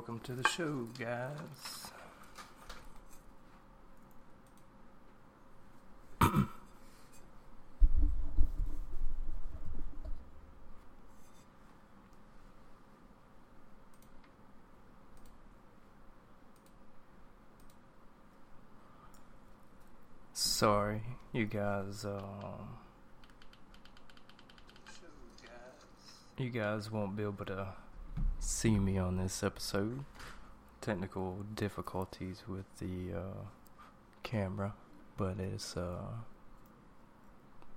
welcome to the show, guys. Sorry, you guys, um, you guys won't be able to see me on this episode. Technical difficulties with the uh, camera, but it's uh,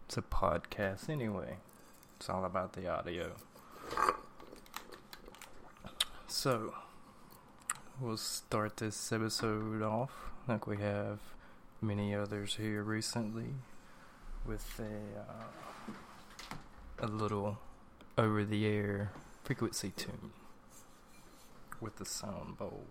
it's a podcast anyway. It's all about the audio. So we'll start this episode off like we have many others here recently with a uh, a little over the air frequency tune with the sound bowl.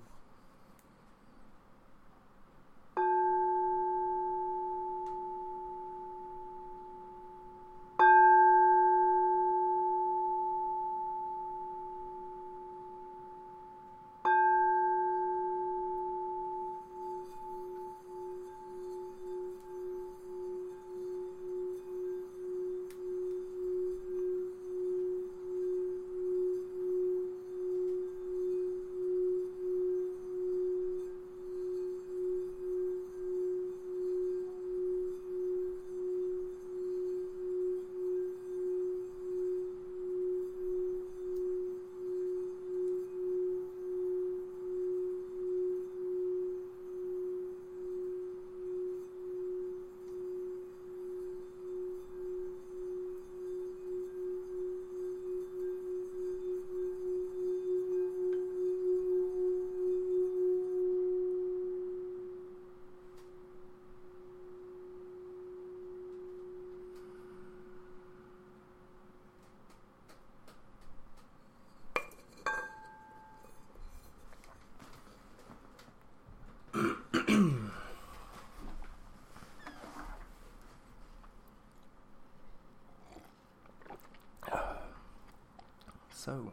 So,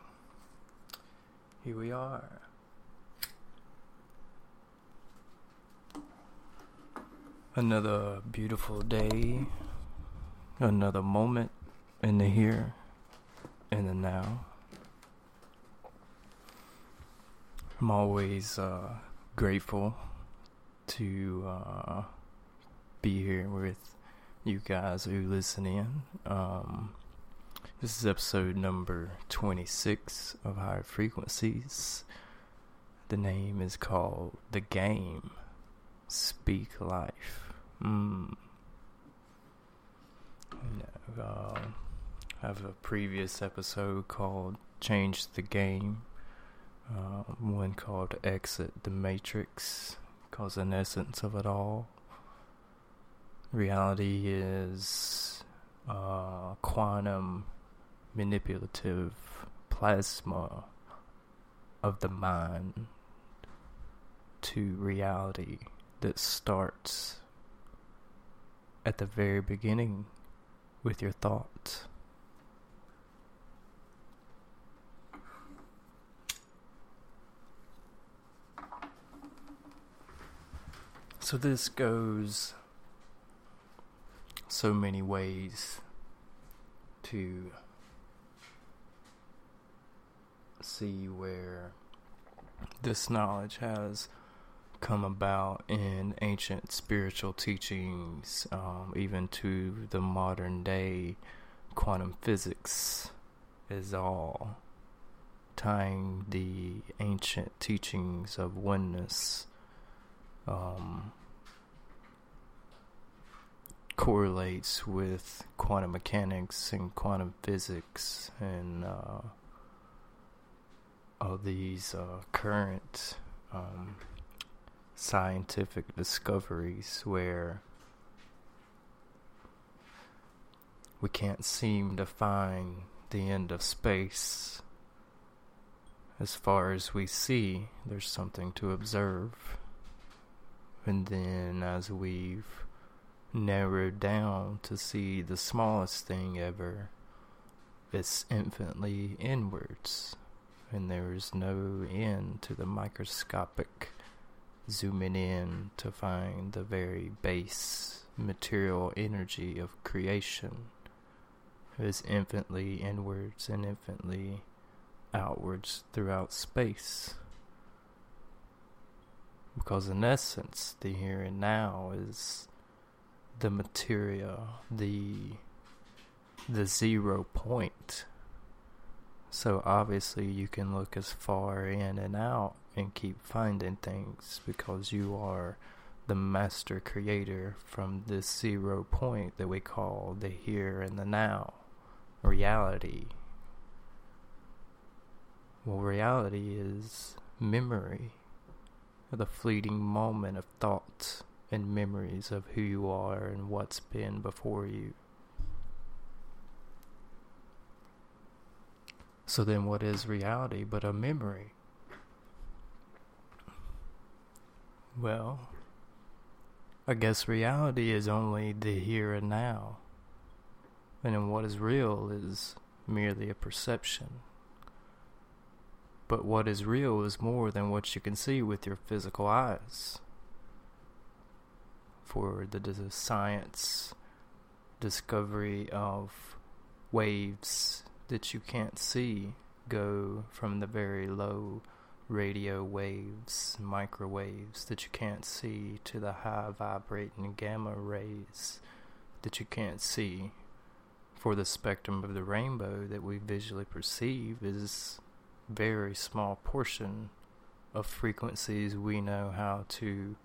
here we are. Another beautiful day, another moment in the here and the now. I'm always uh, grateful to uh, be here with you guys who listen in. Um, this is episode number 26 of Higher Frequencies. The name is called The Game Speak Life. Mm. Uh, I have a previous episode called Change the Game, uh, one called Exit the Matrix, because an essence of it all. Reality is uh, quantum manipulative plasma of the mind to reality that starts at the very beginning with your thoughts. So this goes so many ways to see where this knowledge has come about in ancient spiritual teachings, um, even to the modern day quantum physics, is all tying the ancient teachings of oneness. Um, correlates with quantum mechanics and quantum physics and uh, of these uh, current um, scientific discoveries where we can't seem to find the end of space. As far as we see, there's something to observe. And then, as we've narrowed down to see the smallest thing ever, it's infinitely inwards and there is no end to the microscopic zooming in to find the very base material energy of creation is infinitely inwards and infinitely outwards throughout space. Because in essence, the here and now is the material, the the zero point. So obviously you can look as far in and out and keep finding things because you are the master creator from this zero point that we call the here and the now, reality. Well, reality is memory, the fleeting moment of thoughts and memories of who you are and what's been before you. So then, what is reality but a memory? Well, I guess reality is only the here and now. And then what is real is merely a perception. But what is real is more than what you can see with your physical eyes. For the, the science discovery of waves that you can't see go from the very low radio waves, microwaves that you can't see, to the high vibrating gamma rays that you can't see. For the spectrum of the rainbow that we visually perceive is very small portion of frequencies we know how to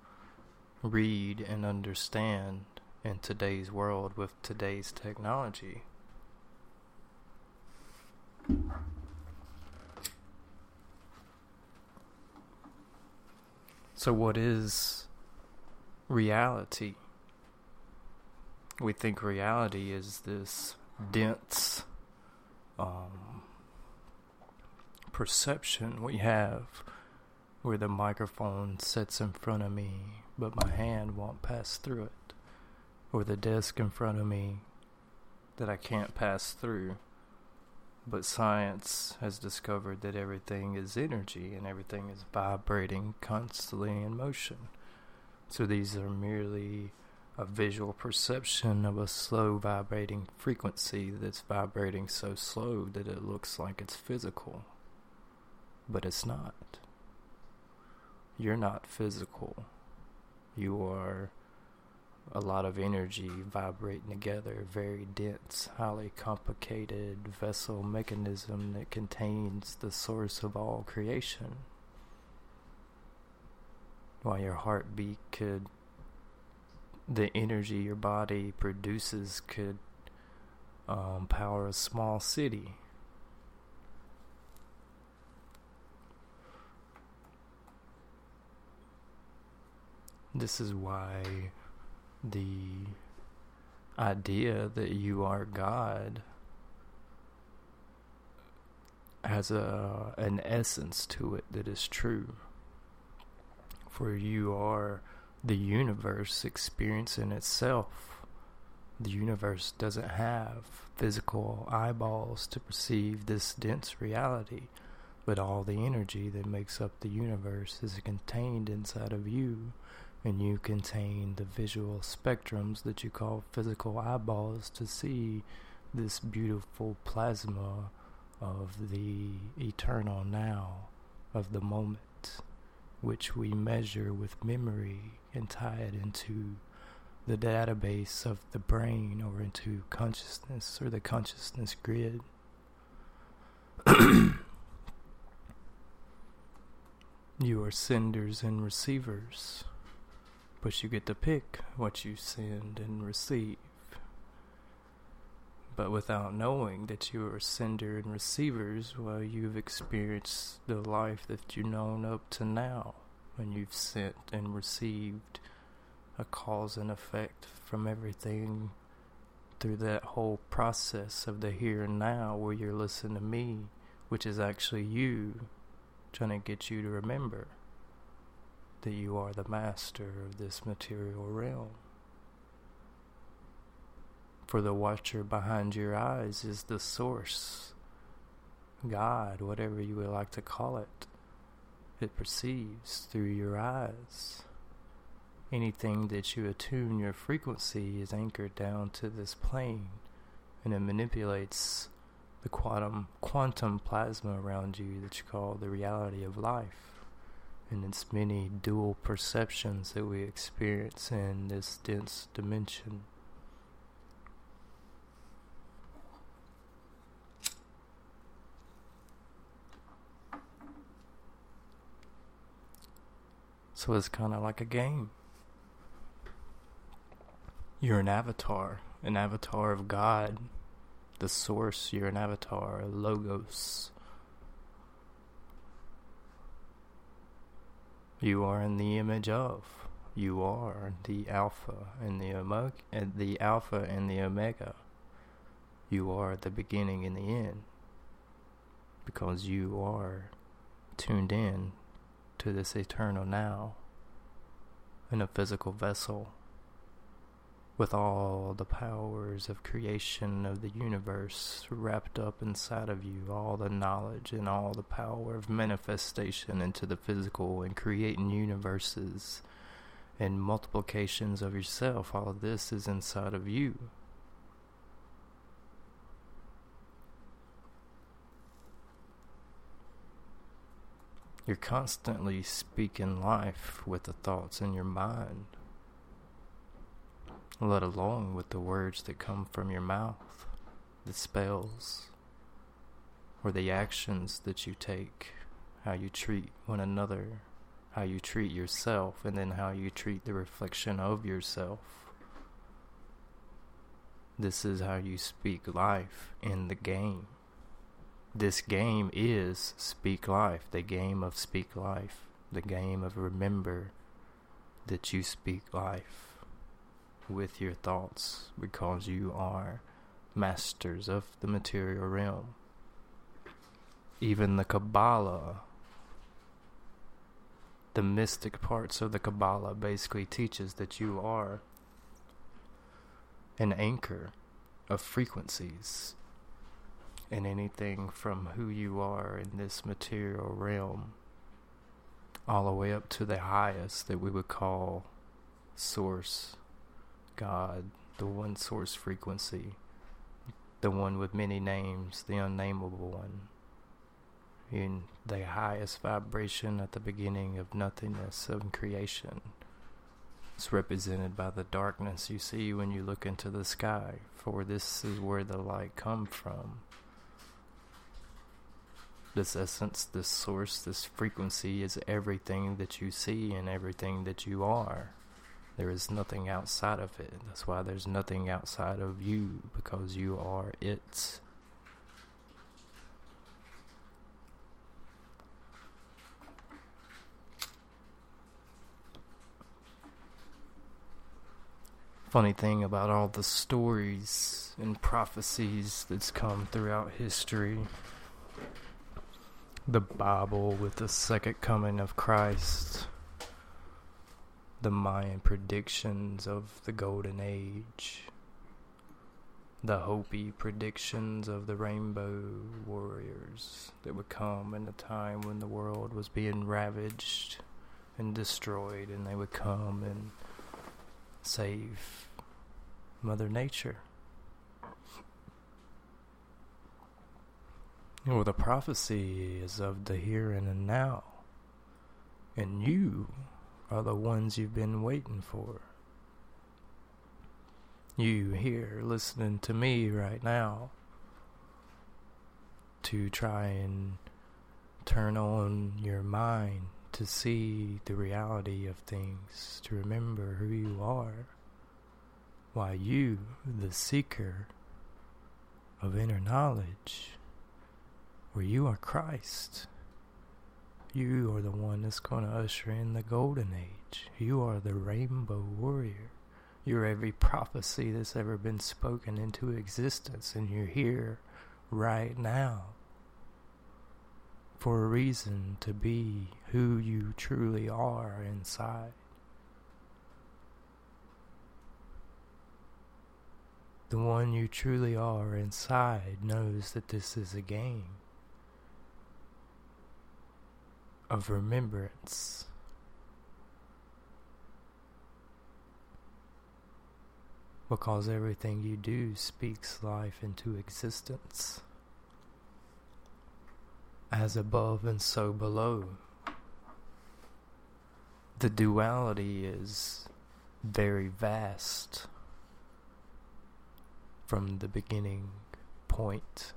read and understand in today's world with today's technology. So, what is reality? We think reality is this dense um, perception we have where the microphone sits in front of me, but my hand won't pass through it, or the desk in front of me that I can't pass through. But science has discovered that everything is energy and everything is vibrating constantly in motion. So these are merely a visual perception of a slow vibrating frequency that's vibrating so slow that it looks like it's physical. But it's not. You're not physical. You are a lot of energy vibrating together, very dense, highly complicated vessel mechanism that contains the source of all creation. While your heartbeat could, the energy your body produces could um, power a small city. This is why the idea that you are God has a an essence to it that is true. For you are the universe experiencing itself. The universe doesn't have physical eyeballs to perceive this dense reality, but all the energy that makes up the universe is contained inside of you and you contain the visual spectrums that you call physical eyeballs to see this beautiful plasma of the eternal now of the moment which we measure with memory and tie it into the database of the brain or into consciousness or the consciousness grid. you are senders and receivers but you get to pick what you send and receive. But without knowing that you are sender and receivers, well, you've experienced the life that you've known up to now, when you've sent and received a cause and effect from everything through that whole process of the here and now, where you're listening to me, which is actually you trying to get you to remember that you are the master of this material realm. For the watcher behind your eyes is the source God, whatever you would like to call it. It perceives through your eyes. Anything that you attune your frequency is anchored down to this plane and it manipulates the quantum quantum plasma around you that you call the reality of life and its many dual perceptions that we experience in this dense dimension. So it's kind of like a game. You're an avatar, an avatar of God, the source. You're an avatar, a logos. You are in the image of. You are the alpha and the omega, the alpha and the omega. You are the beginning and the end. Because you are tuned in to this eternal now in a physical vessel with all the powers of creation of the universe wrapped up inside of you, all the knowledge and all the power of manifestation into the physical and creating universes and multiplications of yourself, all of this is inside of you. You're constantly speaking life with the thoughts in your mind, let alone with the words that come from your mouth, the spells, or the actions that you take, how you treat one another, how you treat yourself, and then how you treat the reflection of yourself. This is how you speak life in the game this game is Speak Life, the game of Speak Life, the game of remember that you speak life with your thoughts because you are masters of the material realm. Even the Kabbalah, the mystic parts of the Kabbalah basically teaches that you are an anchor of frequencies and anything from who you are in this material realm all the way up to the highest that we would call source, God, the one source frequency, the one with many names, the unnameable one, in the highest vibration at the beginning of nothingness of creation. It's represented by the darkness you see when you look into the sky, for this is where the light comes from this essence, this source, this frequency is everything that you see and everything that you are. There is nothing outside of it. That's why there's nothing outside of you, because you are it. Funny thing about all the stories and prophecies that's come throughout history the Bible with the second coming of Christ, the Mayan predictions of the Golden Age, the Hopi predictions of the Rainbow Warriors that would come in a time when the world was being ravaged and destroyed, and they would come and save Mother Nature. Well, the prophecy is of the here and the now. And you are the ones you've been waiting for. You here listening to me right now to try and turn on your mind to see the reality of things, to remember who you are. Why you, the seeker of inner knowledge, where you are Christ. You are the one that's going to usher in the golden age. You are the rainbow warrior. You're every prophecy that's ever been spoken into existence, and you're here right now for a reason to be who you truly are inside. The one you truly are inside knows that this is a game of remembrance. Because everything you do speaks life into existence. As above and so below. The duality is very vast from the beginning point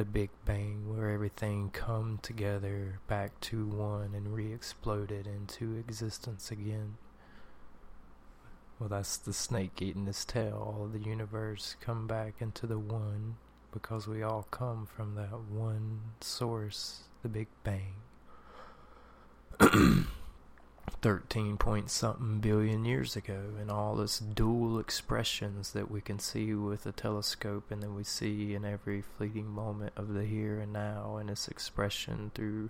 the Big Bang, where everything come together back to one and re-exploded into existence again. Well, that's the snake eating its tail. All the universe come back into the one because we all come from that one source, the Big Bang. 13 point something billion years ago and all this dual expressions that we can see with a telescope and then we see in every fleeting moment of the here and now and its expression through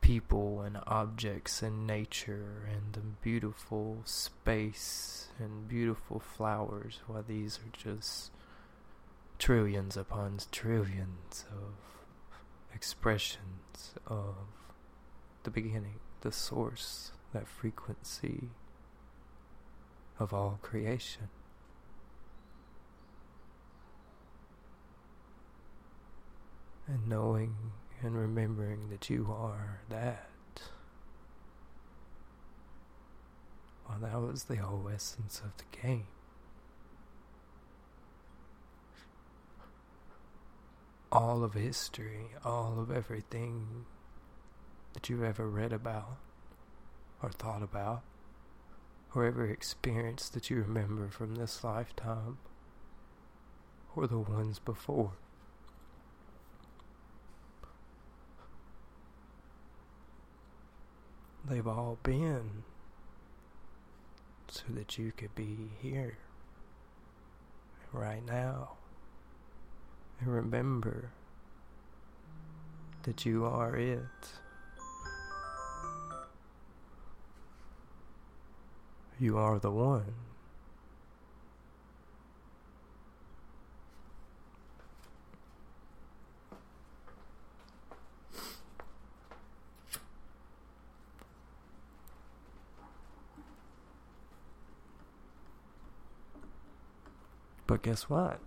people and objects and nature and the beautiful space and beautiful flowers. While these are just trillions upon trillions of expressions of the beginning the source that frequency of all creation. And knowing and remembering that you are that. Well, that was the whole essence of the game. All of history, all of everything that you've ever read about or thought about, or every experience that you remember from this lifetime or the ones before. They've all been so that you could be here right now and remember that you are it. You are the one. But guess what?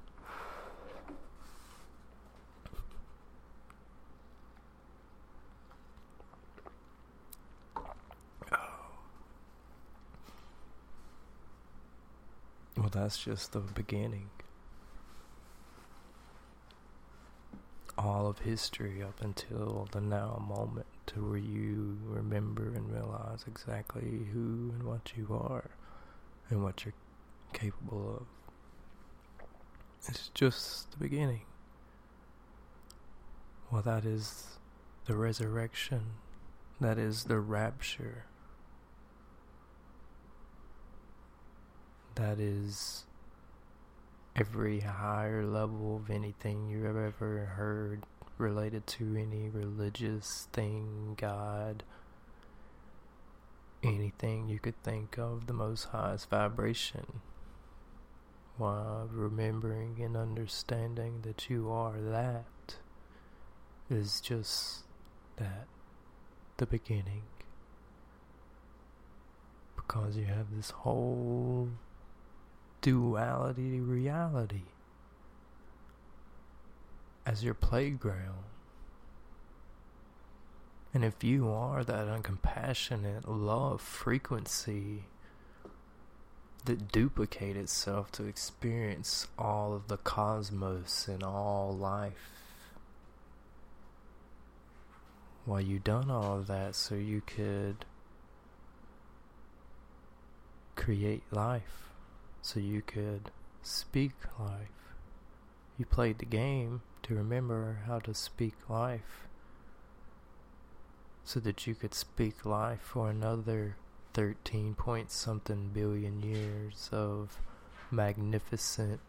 That's just the beginning. All of history up until the now moment to where you remember and realize exactly who and what you are and what you're capable of. It's just the beginning. Well, that is the resurrection. That is the rapture. That is every higher level of anything you have ever heard related to any religious thing, God, anything you could think of, the most highest vibration. While remembering and understanding that you are that is just that, the beginning. Because you have this whole duality reality as your playground. And if you are that uncompassionate love frequency that duplicate itself to experience all of the cosmos and all life, well, you done all of that so you could create life so you could speak life. You played the game to remember how to speak life so that you could speak life for another 13 point something billion years of magnificent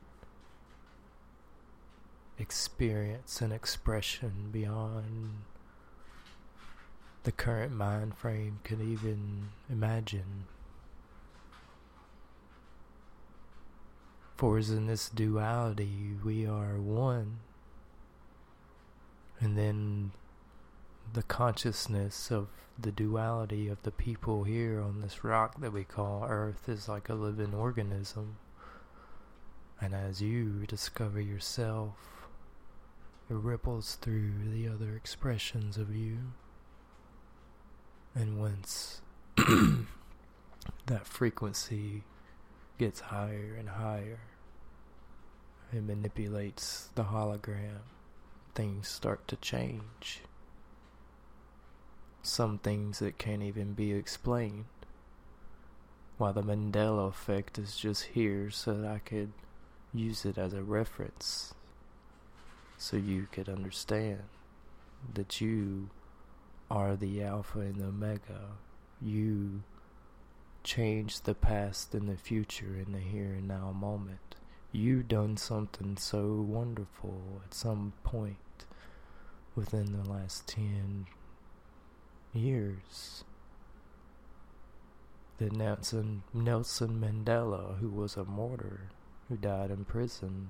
experience and expression beyond the current mind frame could even imagine. For as in this duality we are one, and then the consciousness of the duality of the people here on this rock that we call Earth is like a living organism. And as you discover yourself, it ripples through the other expressions of you. And once that frequency gets higher and higher, it manipulates the hologram. Things start to change. Some things that can't even be explained. While the Mandela effect is just here so that I could use it as a reference. So you could understand that you are the Alpha and the Omega. You change the past and the future in the here and now moment you done something so wonderful at some point within the last 10 years that Nelson, Nelson Mandela, who was a martyr, who died in prison,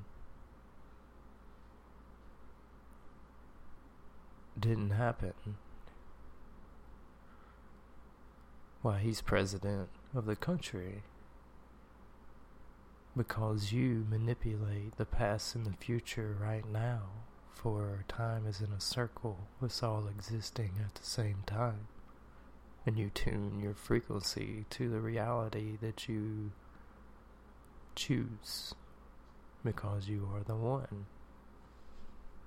didn't happen. Why, he's president of the country because you manipulate the past and the future right now, for time is in a circle, it's all existing at the same time. And you tune your frequency to the reality that you choose, because you are the one.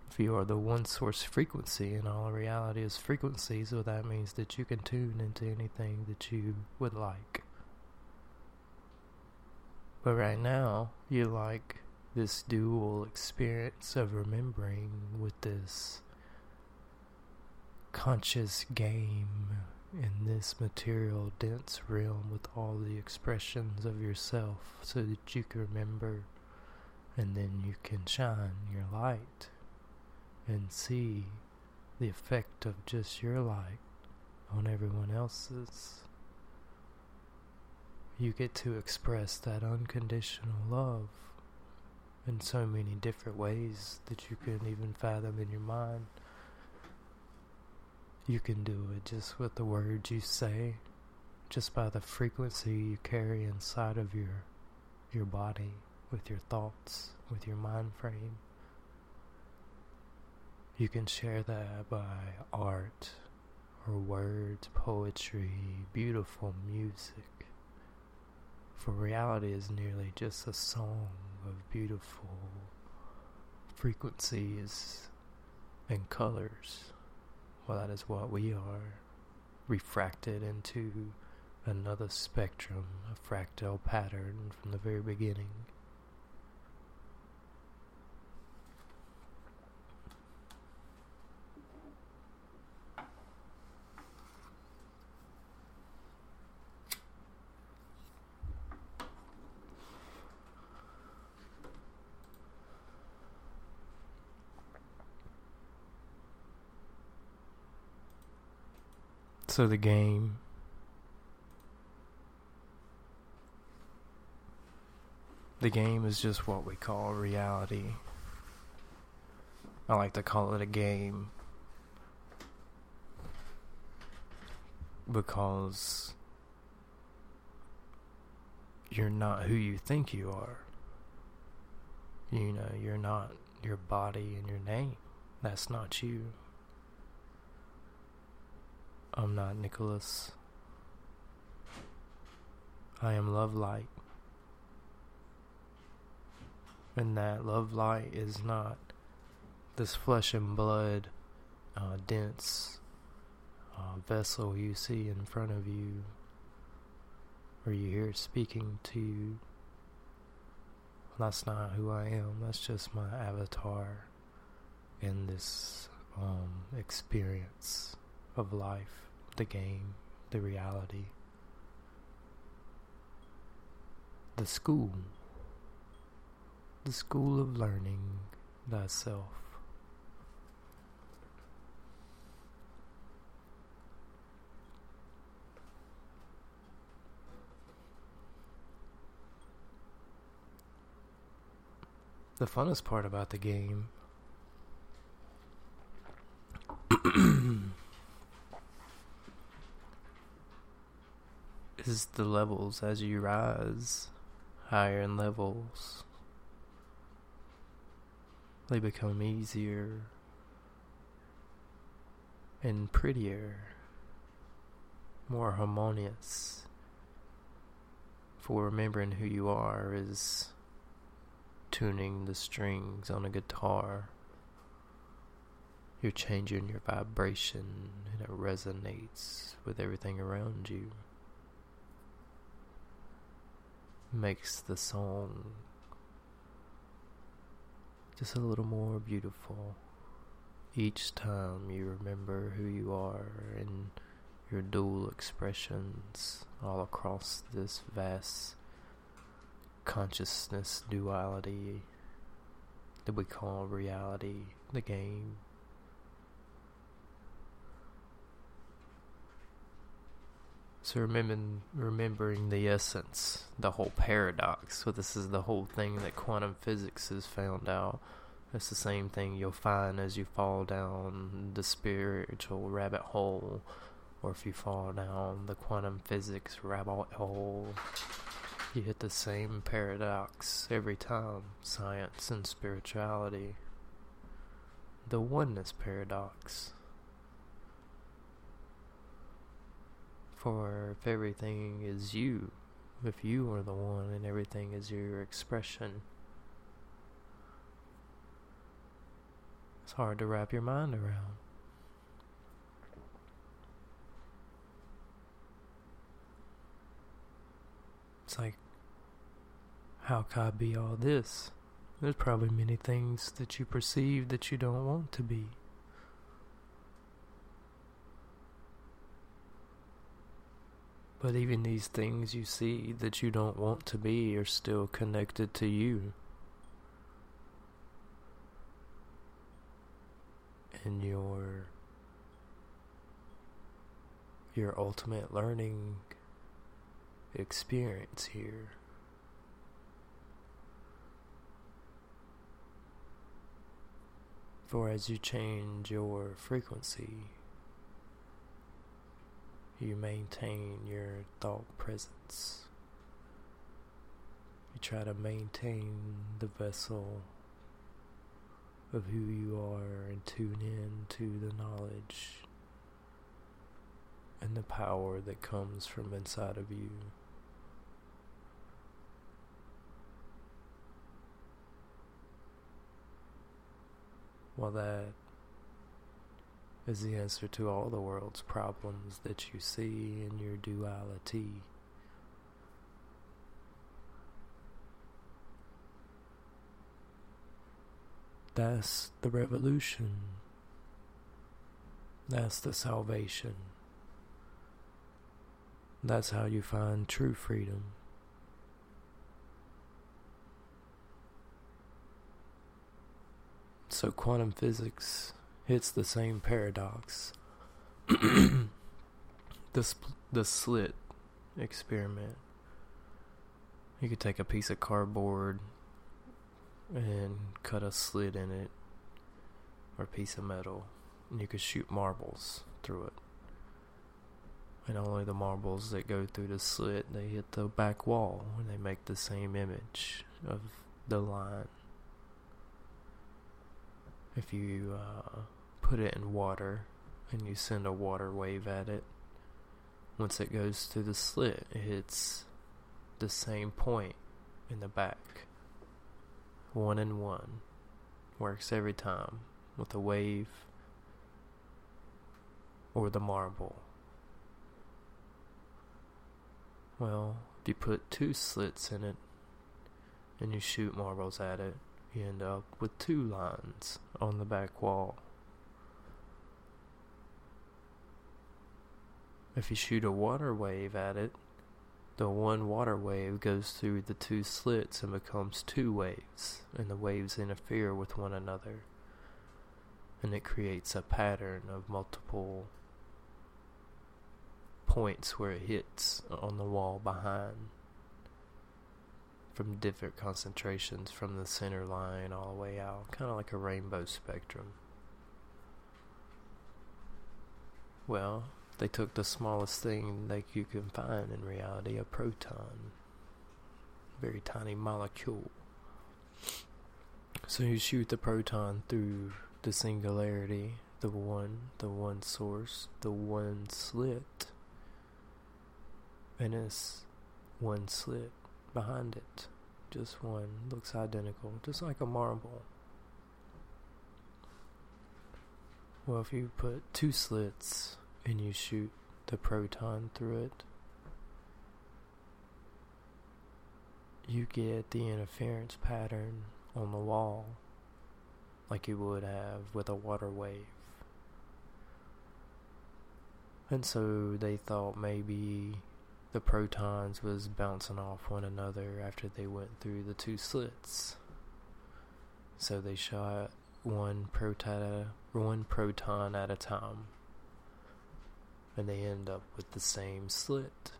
If you are the one source frequency and all reality is frequency, so that means that you can tune into anything that you would like. But right now, you like this dual experience of remembering with this conscious game in this material dense realm with all the expressions of yourself so that you can remember and then you can shine your light and see the effect of just your light on everyone else's you get to express that unconditional love in so many different ways that you can even fathom in your mind. You can do it just with the words you say, just by the frequency you carry inside of your your body, with your thoughts, with your mind frame. You can share that by art or words, poetry, beautiful music for reality is nearly just a song of beautiful frequencies and colors. Well, that is what we are, refracted into another spectrum, a fractal pattern from the very beginning. So the game The game is just what we call reality. I like to call it a game because you're not who you think you are. You know, you're not your body and your name. That's not you. I'm not Nicholas. I am love light. And that love light is not this flesh and blood, uh, dense uh, vessel you see in front of you, or you hear speaking to you. That's not who I am. That's just my avatar in this um, experience of life the game, the reality, the school, the school of learning thyself. The funnest part about the game is the levels as you rise higher in levels. They become easier and prettier, more harmonious. For remembering who you are is tuning the strings on a guitar. You're changing your vibration and it resonates with everything around you. Makes the song just a little more beautiful each time you remember who you are and your dual expressions all across this vast consciousness duality that we call reality, the game. So remembering, remembering the essence, the whole paradox. So this is the whole thing that quantum physics has found out. It's the same thing you'll find as you fall down the spiritual rabbit hole, or if you fall down the quantum physics rabbit hole. You hit the same paradox every time science and spirituality. The oneness paradox. For if everything is you, if you are the one and everything is your expression, it's hard to wrap your mind around. It's like, how could I be all this? There's probably many things that you perceive that you don't want to be. But even these things you see that you don't want to be are still connected to you. And your your ultimate learning experience here. For as you change your frequency, you maintain your thought presence. You try to maintain the vessel of who you are and tune in to the knowledge and the power that comes from inside of you. While that is the answer to all the world's problems that you see in your duality. That's the revolution. That's the salvation. That's how you find true freedom. So quantum physics hits the same paradox. the the slit experiment. You could take a piece of cardboard and cut a slit in it or a piece of metal and you could shoot marbles through it. And only the marbles that go through the slit they hit the back wall and they make the same image of the line if you uh, put it in water and you send a water wave at it, once it goes through the slit, it hits the same point in the back. One and one. Works every time with a wave or the marble. Well, if you put two slits in it and you shoot marbles at it, you end up with two lines on the back wall. If you shoot a water wave at it, the one water wave goes through the two slits and becomes two waves, and the waves interfere with one another. And it creates a pattern of multiple points where it hits on the wall behind from different concentrations from the center line all the way out, kind of like a rainbow spectrum. Well, they took the smallest thing that you can find in reality, a proton. Very tiny molecule. So you shoot the proton through the singularity, the one, the one source, the one slit, and it's one slit behind it. Just one. Looks identical, just like a marble. Well, if you put two slits and you shoot the proton through it, you get the interference pattern on the wall like you would have with a water wave. And so they thought maybe the protons was bouncing off one another after they went through the two slits. So they shot one proton, one proton at a time. And they end up with the same slit,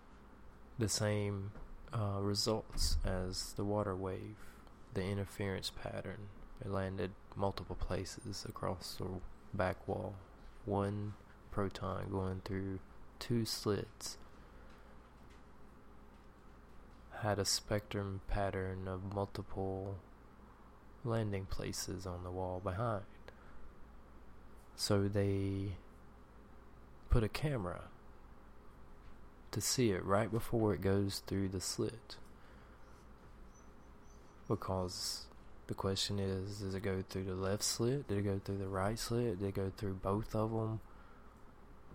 the same uh, results as the water wave, the interference pattern. It landed multiple places across the back wall. One proton going through two slits had a spectrum pattern of multiple landing places on the wall behind. So they put a camera to see it right before it goes through the slit. Because the question is, does it go through the left slit? Did it go through the right slit? Did it go through both of them?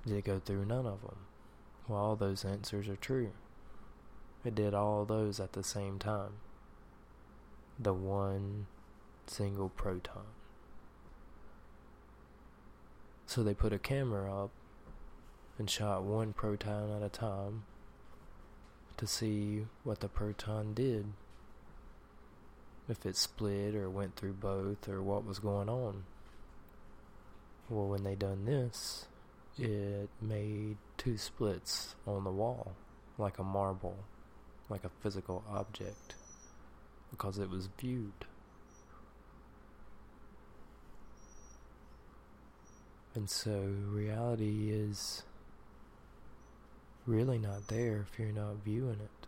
Did it go through none of them? Well, all those answers are true. It did all those at the same time. The one single proton. So they put a camera up and shot one proton at a time to see what the proton did. If it split or went through both or what was going on. Well, when they done this, it made two splits on the wall, like a marble, like a physical object, because it was viewed. And so reality is really not there if you're not viewing it.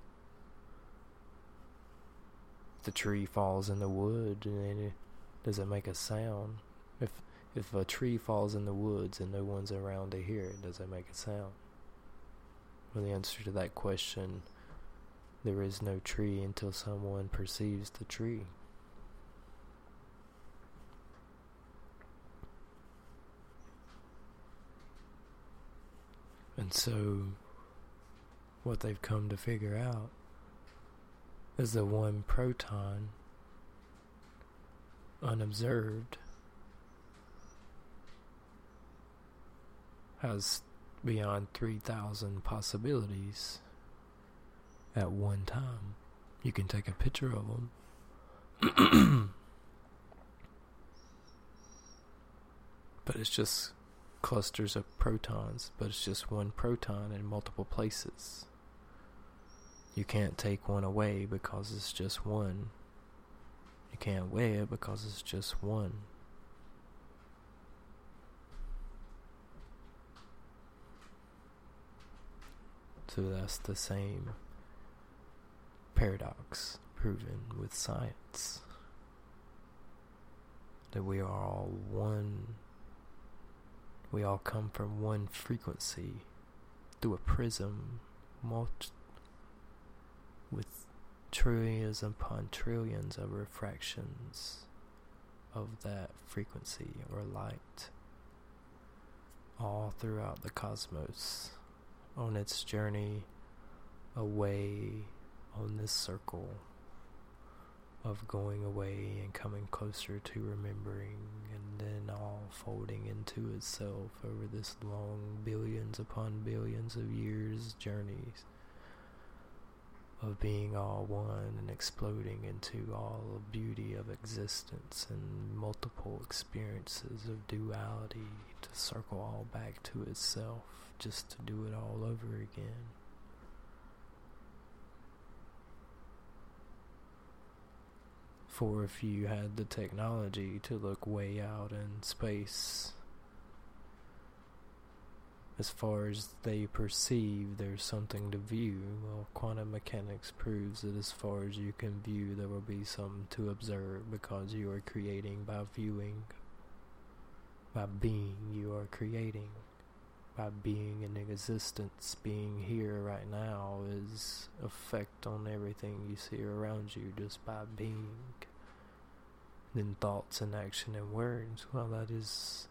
If the tree falls in the wood and it, does it make a sound? If if a tree falls in the woods and no one's around to hear it, does it make a sound? Well, the answer to that question, there is no tree until someone perceives the tree. And so, what they've come to figure out is that one proton, unobserved, has beyond 3,000 possibilities at one time. You can take a picture of them. but it's just clusters of protons, but it's just one proton in multiple places. You can't take one away because it's just one. You can't weigh it because it's just one. So that's the same paradox proven with science. That we are all one we all come from one frequency through a prism multi- with trillions upon trillions of refractions of that frequency or light all throughout the cosmos on its journey away on this circle of going away and coming closer to remembering and then all folding into itself over this long billions upon billions of years journeys of being all one and exploding into all the beauty of existence and multiple experiences of duality to circle all back to itself just to do it all over again. For if you had the technology to look way out in space as far as they perceive there's something to view. Well, quantum mechanics proves that as far as you can view, there will be something to observe because you are creating by viewing. By being, you are creating. By being in existence, being here right now is effect on everything you see around you just by being. Then thoughts and action and words, well, that is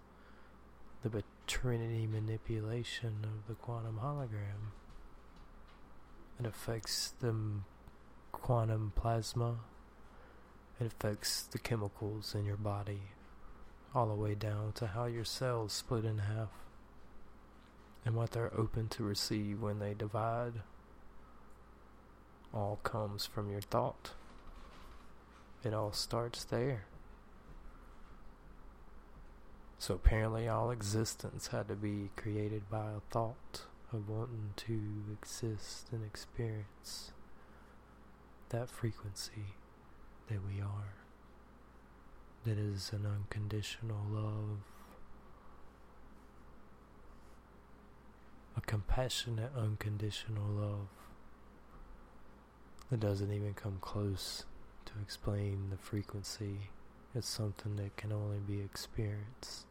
the Trinity manipulation of the quantum hologram. It affects the quantum plasma. It affects the chemicals in your body, all the way down to how your cells split in half and what they're open to receive when they divide. All comes from your thought. It all starts there. So apparently, all existence had to be created by a thought of wanting to exist and experience that frequency that we are. That is an unconditional love, a compassionate, unconditional love that doesn't even come close to explain the frequency. It's something that can only be experienced.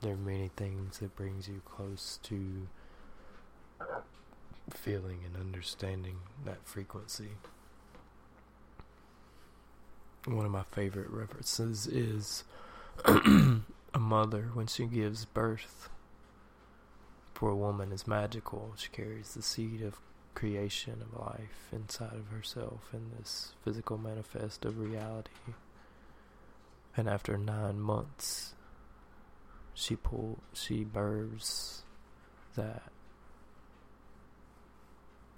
there are many things that brings you close to feeling and understanding that frequency. One of my favorite references is a mother when she gives birth. A woman is magical. She carries the seed of creation of life inside of herself in this physical manifest of reality. And after nine months, she pull she burrs that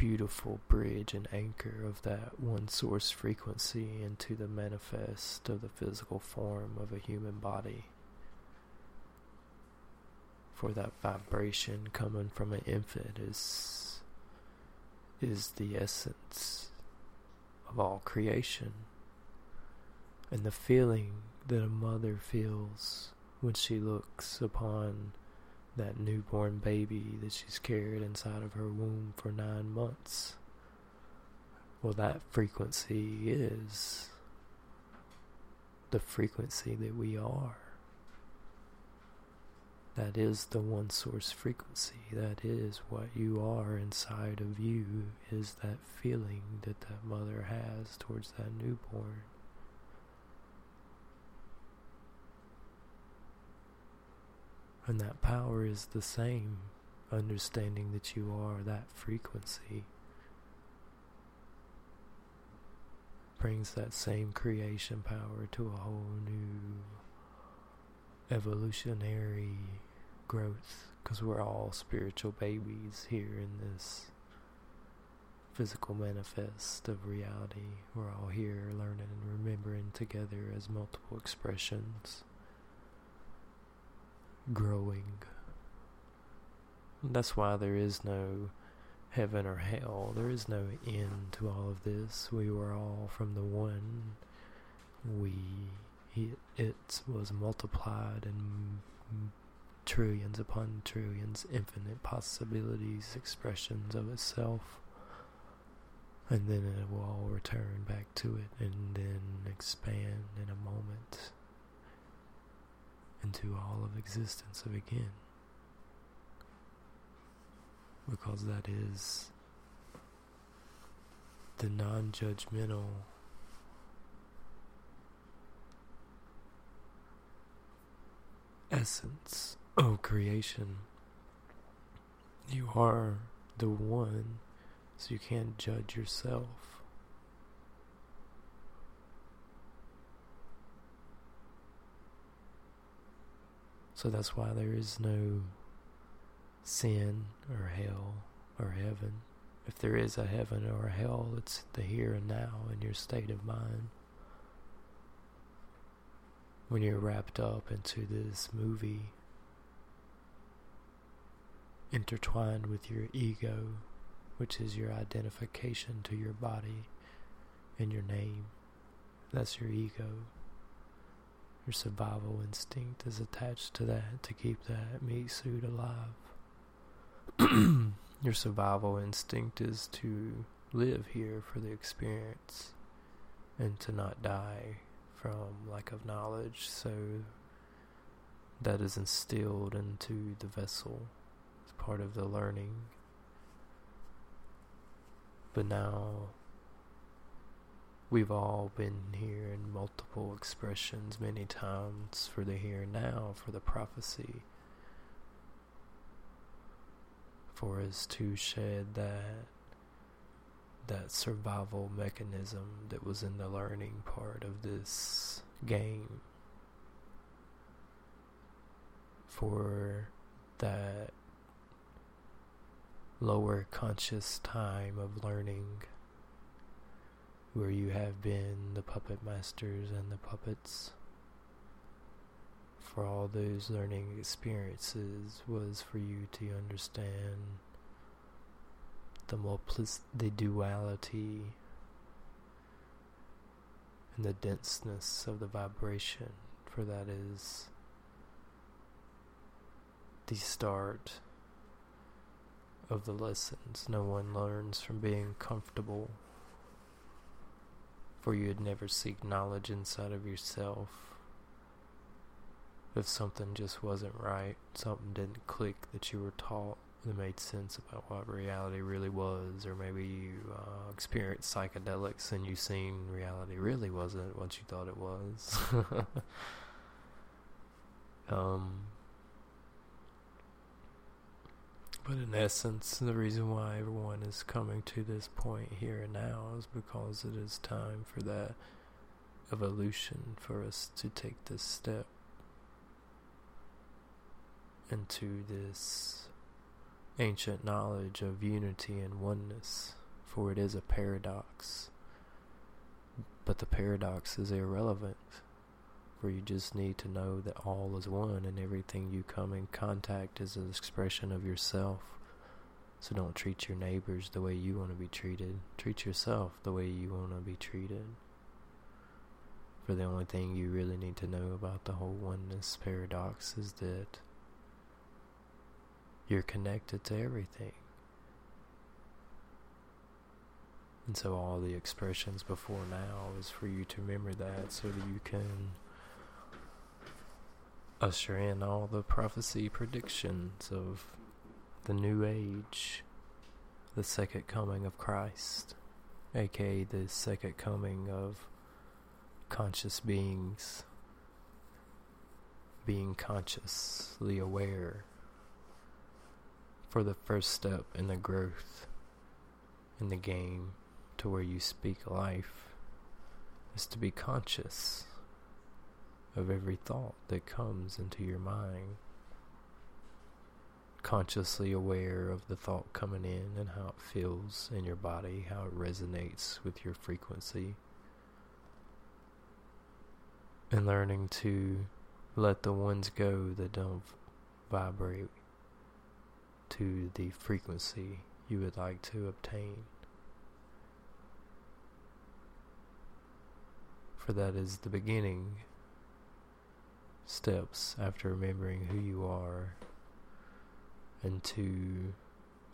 beautiful bridge and anchor of that one source frequency into the manifest of the physical form of a human body. For that vibration coming from an infant is is the essence of all creation. And the feeling that a mother feels when she looks upon that newborn baby that she's carried inside of her womb for nine months. Well, that frequency is the frequency that we are. That is the one source frequency. That is what you are inside of you, is that feeling that that mother has towards that newborn. And that power is the same, understanding that you are that frequency. Brings that same creation power to a whole new evolutionary growth because we're all spiritual babies here in this physical manifest of reality. We're all here learning and remembering together as multiple expressions growing. That's why there is no heaven or hell. There is no end to all of this. We were all from the one. We it, it was multiplied in trillions upon trillions, infinite possibilities, expressions of itself. And then it will all return back to it and then expand in a moment into all of existence again. Because that is the non judgmental essence of creation. You are the one, so you can't judge yourself. So that's why there is no sin or hell or heaven. If there is a heaven or a hell, it's the here and now in your state of mind. When you're wrapped up into this movie, intertwined with your ego, which is your identification to your body and your name. That's your ego. Your survival instinct is attached to that to keep that meat suit alive. Your survival instinct is to live here for the experience and to not die from lack of knowledge. So that is instilled into the vessel as part of the learning. But now we've all been here in multiple expressions many times for the here and now, for the prophecy, for us to shed that that survival mechanism that was in the learning part of this game for that lower conscious time of learning where you have been the puppet masters and the puppets for all those learning experiences was for you to understand the multiplicity, the duality, and the denseness of the vibration, for that is the start of the lessons. No one learns from being comfortable, for you'd never seek knowledge inside of yourself. If something just wasn't right, something didn't click that you were taught, that made sense about what reality really was, or maybe you uh, experienced psychedelics and you seen reality really wasn't what you thought it was. um, but in essence, the reason why everyone is coming to this point here and now is because it is time for that evolution, for us to take this step into this ancient knowledge of unity and oneness, for it is a paradox. But the paradox is irrelevant, for you just need to know that all is one and everything you come in contact is an expression of yourself. So don't treat your neighbors the way you want to be treated. Treat yourself the way you want to be treated. For the only thing you really need to know about the whole oneness paradox is that you're connected to everything. And so all the expressions before now is for you to remember that so that you can usher in all the prophecy predictions of the new age, the second coming of Christ, aka the second coming of conscious beings being consciously aware for the first step in the growth in the game to where you speak life is to be conscious of every thought that comes into your mind. Consciously aware of the thought coming in and how it feels in your body, how it resonates with your frequency. And learning to let the ones go that don't vibrate to the frequency you would like to obtain. For that is the beginning steps after remembering who you are and to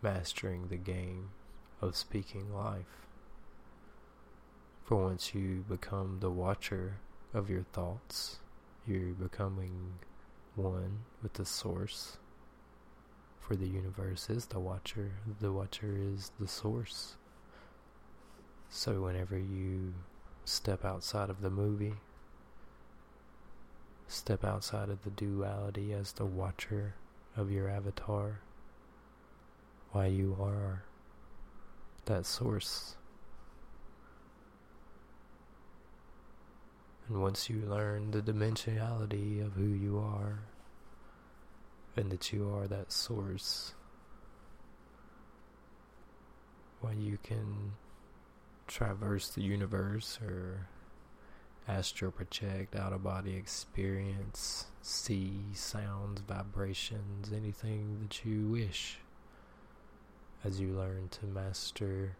mastering the game of speaking life. For once you become the watcher of your thoughts, you're becoming one with the source for the universe is the watcher. The watcher is the source. So whenever you step outside of the movie, step outside of the duality as the watcher of your avatar, why you are that source. And once you learn the dimensionality of who you are, and that you are that source. When you can traverse the universe or astral project, out of body experience, see sounds, vibrations, anything that you wish as you learn to master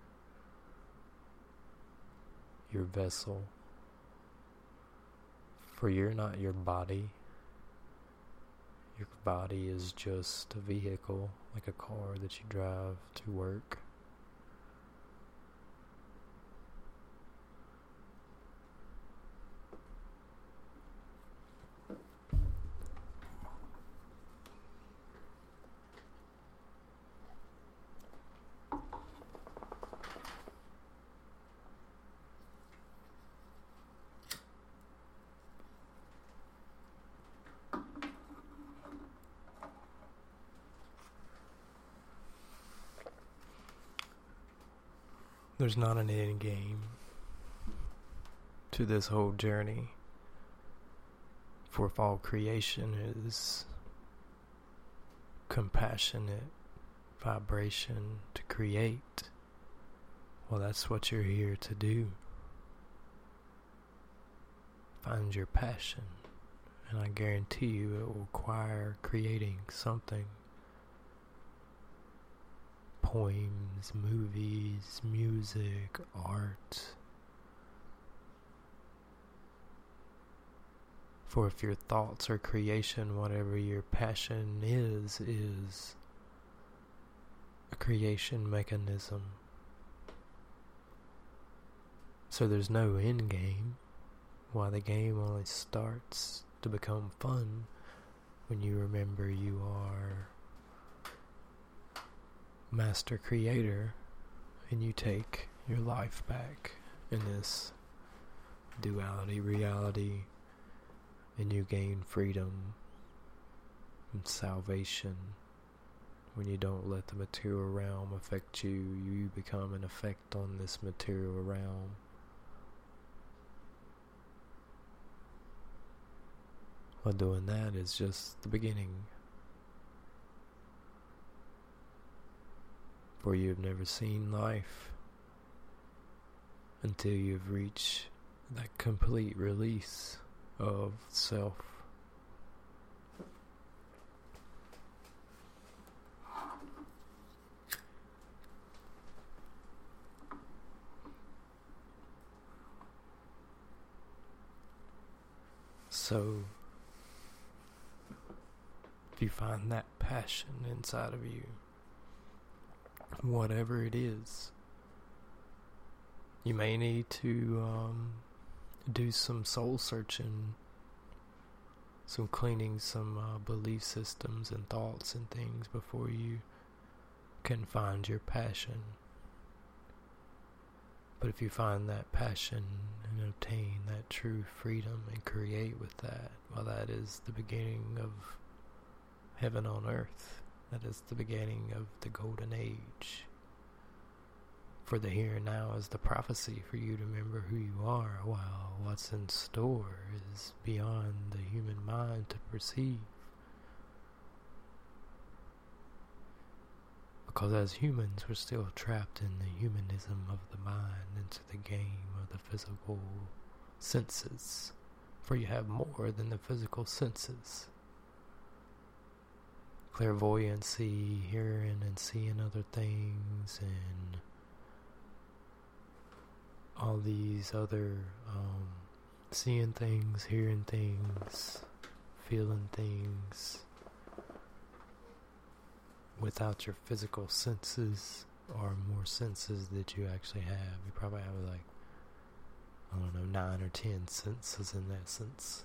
your vessel For you're not your body. Your body is just a vehicle, like a car that you drive to work. There's not an end game to this whole journey. For if all creation is compassionate vibration to create, well, that's what you're here to do. Find your passion, and I guarantee you it will require creating something poems, movies, music, art. For if your thoughts are creation, whatever your passion is, is a creation mechanism. So there's no end game. Why the game only starts to become fun when you remember you are master creator and you take your life back in this duality reality and you gain freedom and salvation. When you don't let the material realm affect you you become an effect on this material realm. But doing that is just the beginning for you have never seen life until you've reached that complete release of self. So, if you find that passion inside of you, whatever it is. You may need to um, do some soul searching, some cleaning some uh, belief systems and thoughts and things before you can find your passion. But if you find that passion and obtain that true freedom and create with that, well, that is the beginning of heaven on earth. That is the beginning of the golden age. For the here and now is the prophecy for you to remember who you are, while what's in store is beyond the human mind to perceive. Because as humans, we're still trapped in the humanism of the mind, into the game of the physical senses. For you have more than the physical senses clairvoyancy, hearing and seeing other things, and all these other um, seeing things, hearing things, feeling things without your physical senses or more senses that you actually have. You probably have like, I don't know, nine or ten senses in essence.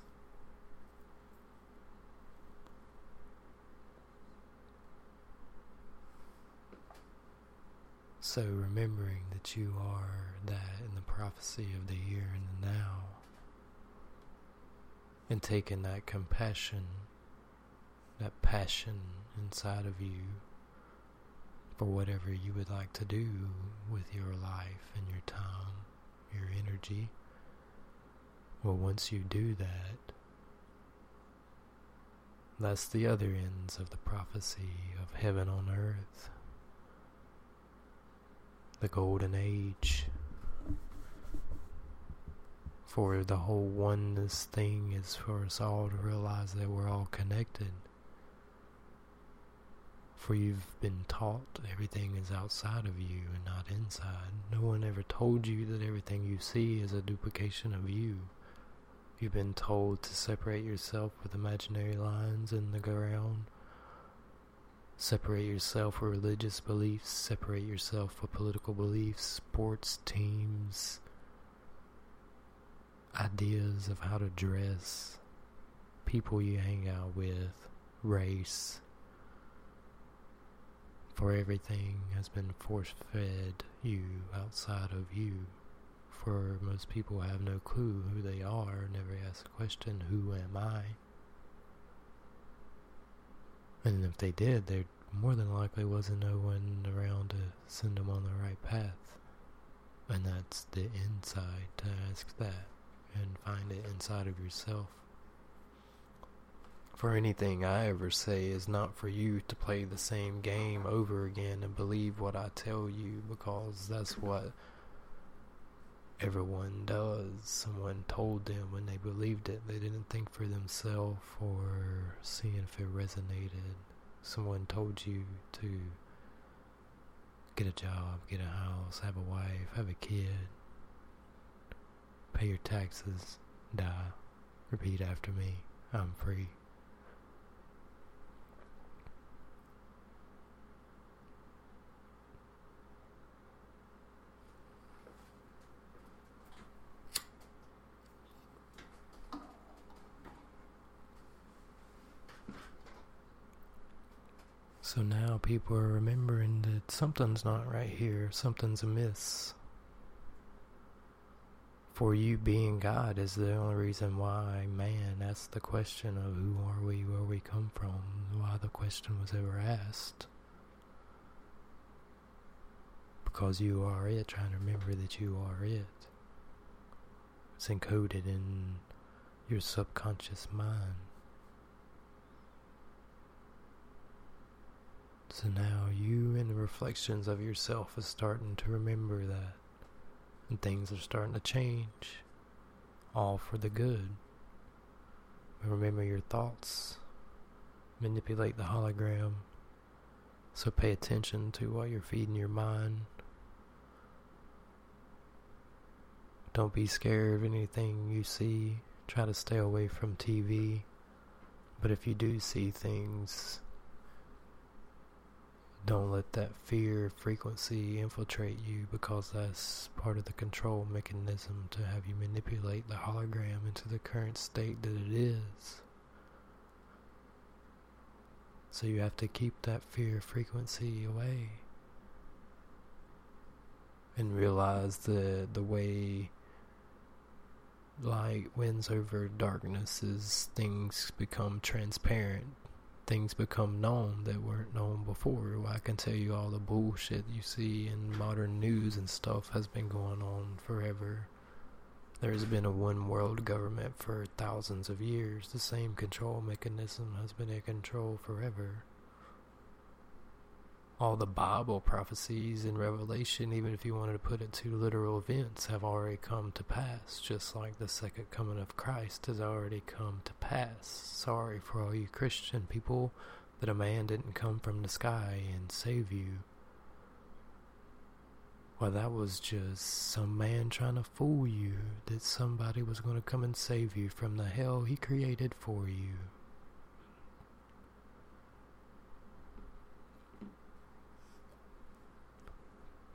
So remembering that you are that in the prophecy of the here and the now, and taking that compassion, that passion inside of you for whatever you would like to do with your life and your time, your energy. Well, once you do that, that's the other ends of the prophecy of heaven on earth the golden age. For the whole oneness thing is for us all to realize that we're all connected. For you've been taught everything is outside of you and not inside. No one ever told you that everything you see is a duplication of you. You've been told to separate yourself with imaginary lines in the ground. Separate yourself with religious beliefs. Separate yourself with political beliefs, sports teams, ideas of how to dress, people you hang out with, race. For everything has been force fed you outside of you for most people have no clue who they are, never ask the question, who am I? And if they did, there more than likely wasn't no one around to send them on the right path. And that's the inside to ask that and find it inside of yourself. For anything I ever say is not for you to play the same game over again and believe what I tell you because that's what everyone does. Someone told them when they believed it. They didn't think for themselves or seeing if it resonated. Someone told you to get a job, get a house, have a wife, have a kid, pay your taxes, die. Repeat after me. I'm free. So now people are remembering that something's not right here, something's amiss. For you being God is the only reason why man asked the question of who are we, where we come from, why the question was ever asked. Because you are it, trying to remember that you are it. It's encoded in your subconscious mind. So now you and the reflections of yourself is starting to remember that. And things are starting to change. All for the good. Remember your thoughts. Manipulate the hologram. So pay attention to what you're feeding your mind. Don't be scared of anything you see. Try to stay away from TV. But if you do see things, don't let that fear frequency infiltrate you because that's part of the control mechanism to have you manipulate the hologram into the current state that it is. So you have to keep that fear frequency away. And realize that the way light wins over darkness is things become transparent things become known that weren't known before. I can tell you all the bullshit you see in modern news and stuff has been going on forever. There's been a one world government for thousands of years. The same control mechanism has been in control forever all the Bible prophecies in Revelation, even if you wanted to put it to literal events, have already come to pass, just like the second coming of Christ has already come to pass. Sorry for all you Christian people that a man didn't come from the sky and save you. Well, that was just some man trying to fool you that somebody was going to come and save you from the hell he created for you.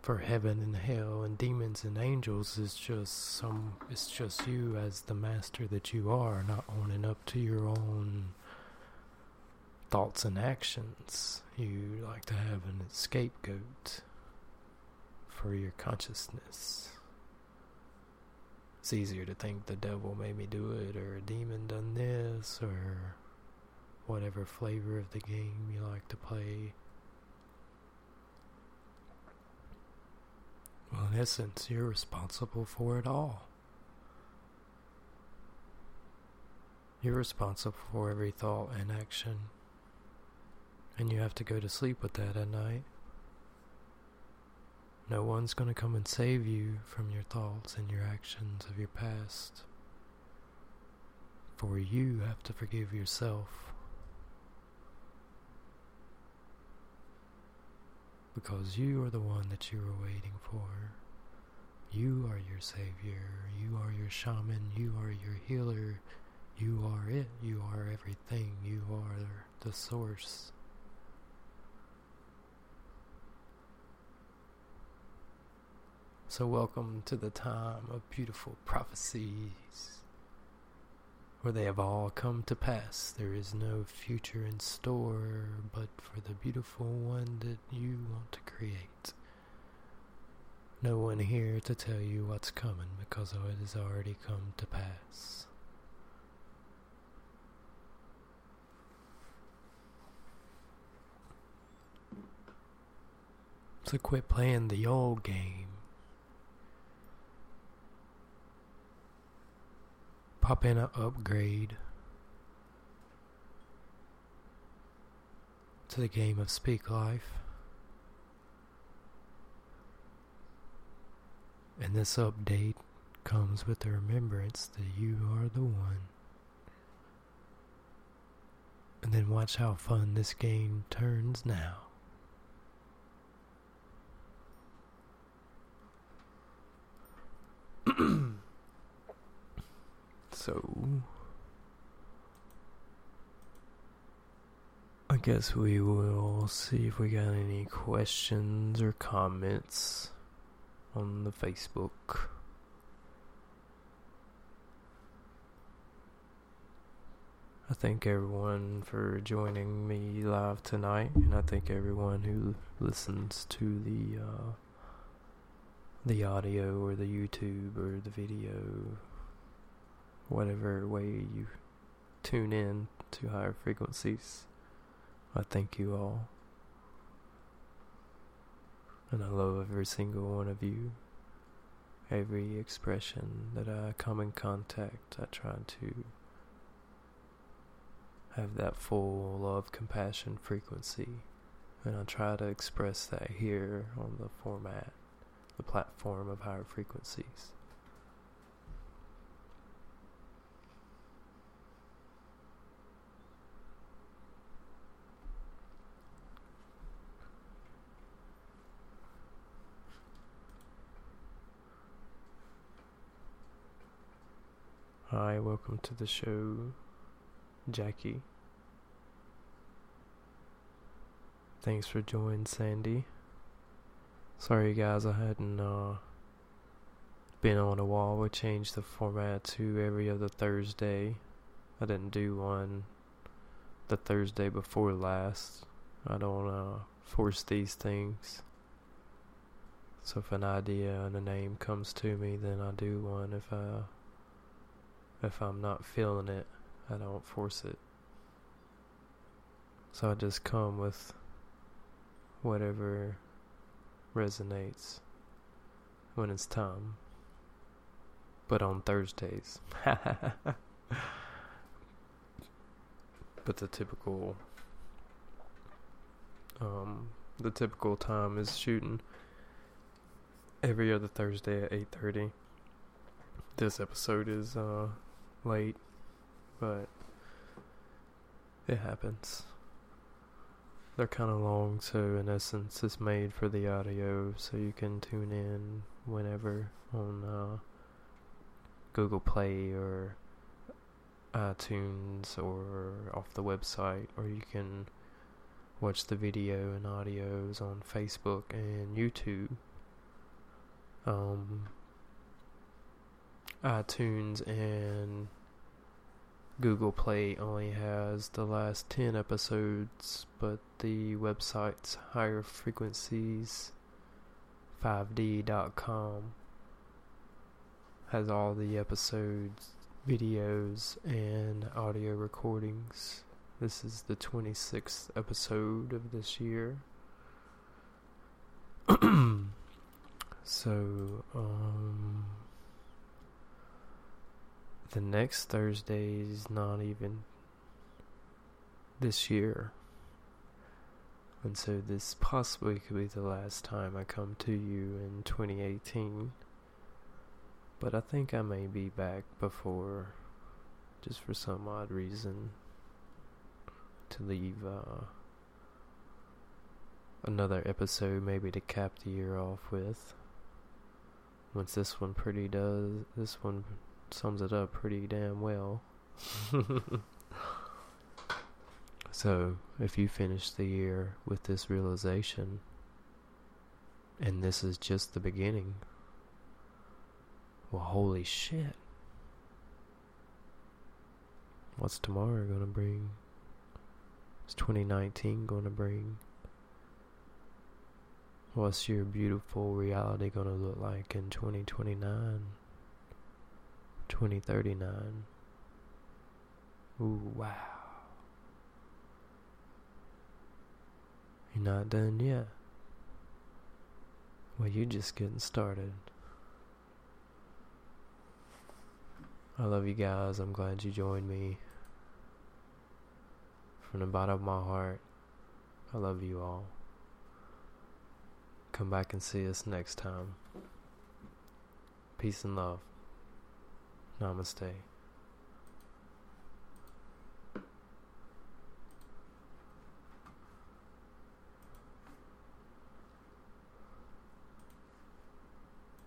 For heaven and hell and demons and angels is just some it's just you as the master that you are not owning up to your own thoughts and actions. You like to have an scapegoat for your consciousness. It's easier to think the devil made me do it or a demon done this or whatever flavor of the game you like to play Well, in essence, you're responsible for it all. You're responsible for every thought and action. And you have to go to sleep with that at night. No one's going to come and save you from your thoughts and your actions of your past. For you have to forgive yourself. Because you are the one that you were waiting for. You are your savior. You are your shaman. You are your healer. You are it. You are everything. You are the source. So, welcome to the time of beautiful prophecies, where they have all come to pass. There is no future in store but for the beautiful one that you want to create. No one here to tell you what's coming because it has already come to pass. So quit playing the old game. Pop in an upgrade to the game of Speak Life. And this update comes with the remembrance that you are the one. And then watch how fun this game turns now. so I guess we will see if we got any questions or comments on the Facebook. I thank everyone for joining me live tonight, and I thank everyone who listens to the uh, the audio or the YouTube or the video, whatever way you tune in to higher frequencies. I thank you all. And I love every single one of you. Every expression that I come in contact, I try to have that full love, compassion frequency. And I try to express that here on the format, the platform of higher frequencies. Hi, welcome to the show, Jackie. Thanks for joining, Sandy. Sorry, guys, I hadn't uh, been on a while. We changed the format to every other Thursday. I didn't do one the Thursday before last. I don't uh, force these things. So if an idea and a name comes to me, then I do one. If I if I'm not feeling it, I don't force it. So I just come with whatever resonates when it's time. But on Thursdays. but the typical um the typical time is shooting every other Thursday at 8:30. This episode is uh late, but it happens. They're kind of long, so in essence, it's made for the audio, so you can tune in whenever on uh, Google Play or iTunes or off the website, or you can watch the video and audios on Facebook and YouTube. Um, iTunes and Google Play only has the last 10 episodes, but the website's higher frequencies 5d.com has all the episodes, videos, and audio recordings. This is the 26th episode of this year. so, um, the next Thursday is not even this year. And so this possibly could be the last time I come to you in 2018. But I think I may be back before, just for some odd reason, to leave uh, another episode maybe to cap the year off with. Once this one pretty does, this one sums it up pretty damn well. so, if you finish the year with this realization, and this is just the beginning, well, holy shit. What's tomorrow going to bring? What's 2019 going to bring? What's your beautiful reality going to look like in 2029? 2039? Ooh, wow. You're not done yet. Well, you're just getting started. I love you guys. I'm glad you joined me. From the bottom of my heart, I love you all. Come back and see us next time. Peace and love. Namaste.